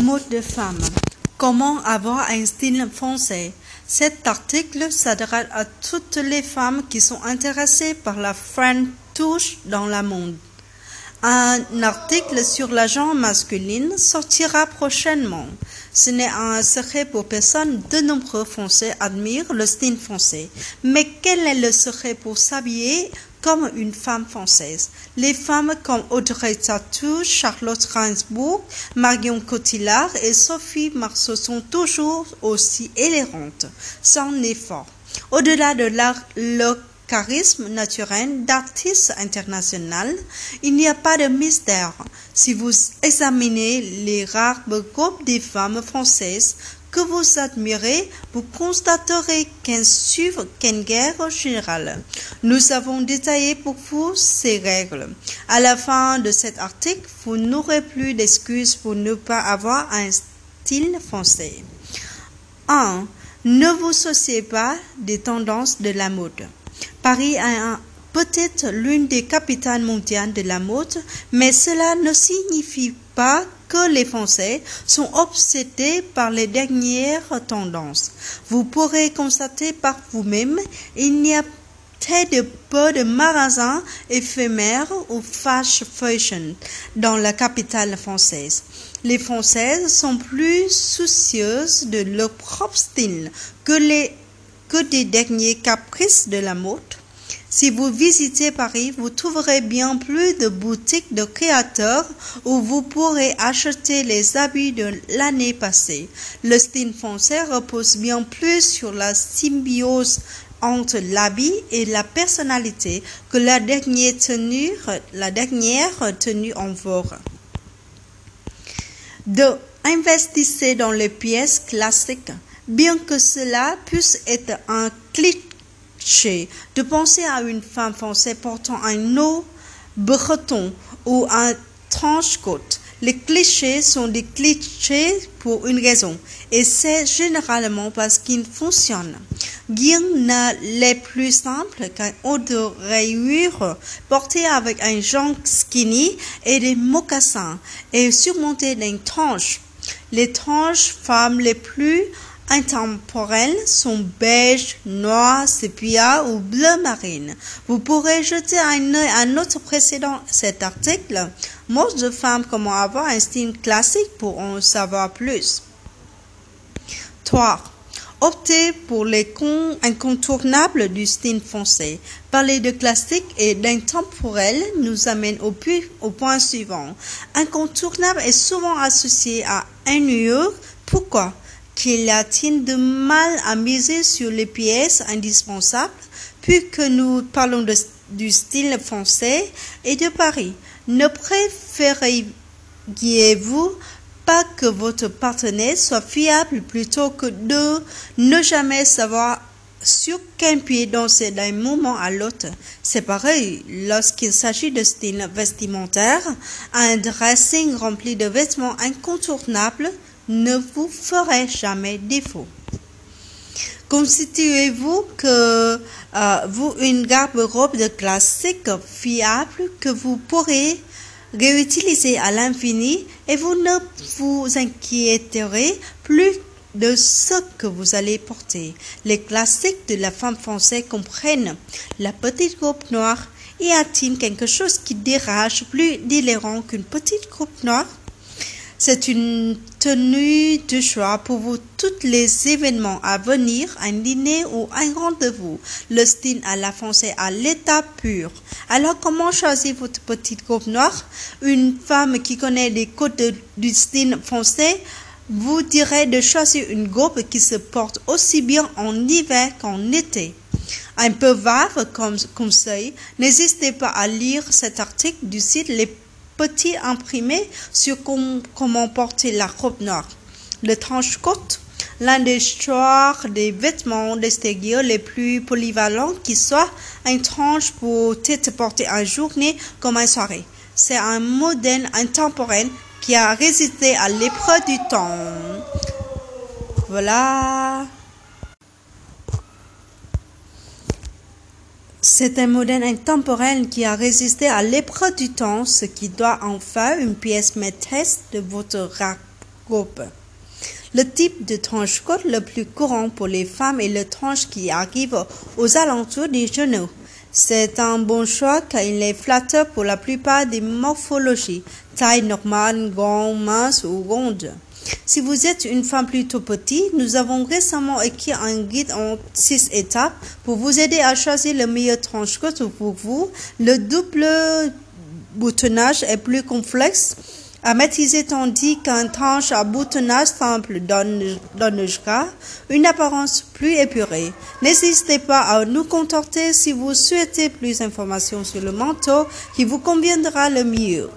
Mode de femme. Comment avoir un style français? Cet article s'adresse à toutes les femmes qui sont intéressées par la French touche dans la monde. Un article sur la genre masculine sortira prochainement. Ce n'est un secret pour personne, de nombreux Français admirent le style français. Mais quel est le secret pour s'habiller comme une femme française. Les femmes comme Audrey Tatou, Charlotte Gainsbourg, Marion Cotillard et Sophie Marceau sont toujours aussi élégantes, sans effort. Au-delà de leur charisme naturel d'artiste international, il n'y a pas de mystère. Si vous examinez les rares groupes des femmes françaises que vous admirez, vous constaterez qu'un suivre qu'une guerre générale. Nous avons détaillé pour vous ces règles. À la fin de cet article, vous n'aurez plus d'excuses pour ne pas avoir un style français. 1. Ne vous souciez pas des tendances de la mode. Paris est peut-être l'une des capitales mondiales de la mode, mais cela ne signifie pas que les Français sont obsédés par les dernières tendances. Vous pourrez constater par vous-même, il n'y a très peu de magasins éphémères ou fashion dans la capitale française. Les Françaises sont plus soucieuses de leur propre style que, que des derniers caprices de la mode. Si vous visitez Paris, vous trouverez bien plus de boutiques de créateurs où vous pourrez acheter les habits de l'année passée. Le style français repose bien plus sur la symbiose entre l'habit et la personnalité que la dernière tenue, la dernière tenue en vogue. De Investissez dans les pièces classiques. Bien que cela puisse être un de penser à une femme française portant un haut breton ou un tranche-côte. Les clichés sont des clichés pour une raison, et c'est généralement parce qu'ils fonctionnent. Rien n'est plus simple qu'un haut de rayure porté avec un genre skinny et des mocassins et surmonté d'une tranche. Les tranches femmes les plus intemporelles sont beige, noir, sépia ou bleu marine. Vous pourrez jeter un œil à précédent cet article. Mode de femmes, comment avoir un style classique pour en savoir plus? 3. Optez pour les incontournables du style français. Parler de classique et d'intemporel nous amène au, point suivant. Incontournable est souvent associé à lieu. Pourquoi? Qu'il a-t-il de mal à miser sur les pièces indispensables, puisque nous parlons du style français et de Paris Ne préféreriez-vous pas que votre partenaire soit fiable plutôt que de ne jamais savoir sur quel pied danser d'un moment à l'autre? C'est pareil lorsqu'il s'agit de style vestimentaire. Un dressing rempli de vêtements incontournables ne vous ferait jamais défaut. Constituez-vous que euh, vous une garde-robe de classique fiable que vous pourrez réutiliser à l'infini et vous ne vous inquiéterez plus de ce que vous allez porter. Les classiques de la femme française comprennent la petite coupe noire. Y a-t-il quelque chose qui dérange plus délirant qu'une petite coupe noire c'est une tenue de choix pour vous tous les événements à venir, un dîner ou un rendez-vous. Le style à la française à l'état pur. Alors comment choisir votre petite coupe noire? Une femme qui connaît les codes du style français vous dirait de choisir une coupe qui se porte aussi bien en hiver qu'en été. Un peu vave comme conseil, n'hésitez pas à lire cet article du site Les petit imprimé sur comment porter la robe noire. Le tranche-côte, l'un des choix des vêtements d'extérieur les plus polyvalents qui soit, un tranche pour être porté en journée comme en soirée. C'est un modèle intemporel qui a résisté à l'épreuve du temps. Voilà. C'est un modèle intemporel qui a résisté à l'épreuve du temps, ce qui doit en faire une pièce maîtresse de votre groupe. Le type de tranche-côte le plus courant pour les femmes est le tranche qui arrive aux alentours des genoux. C'est un bon choix car il est flatteur pour la plupart des morphologies, taille normale, grande, mince ou ronde. Si vous êtes une femme plutôt petite, nous avons récemment écrit un guide en six étapes pour vous aider à choisir le meilleur tranche-côte pour vous. Le double boutonnage est plus complexe à maîtriser tandis qu'un tranche à boutonnage simple donne, donne une apparence plus épurée. N'hésitez pas à nous contacter si vous souhaitez plus d'informations sur le manteau qui vous conviendra le mieux.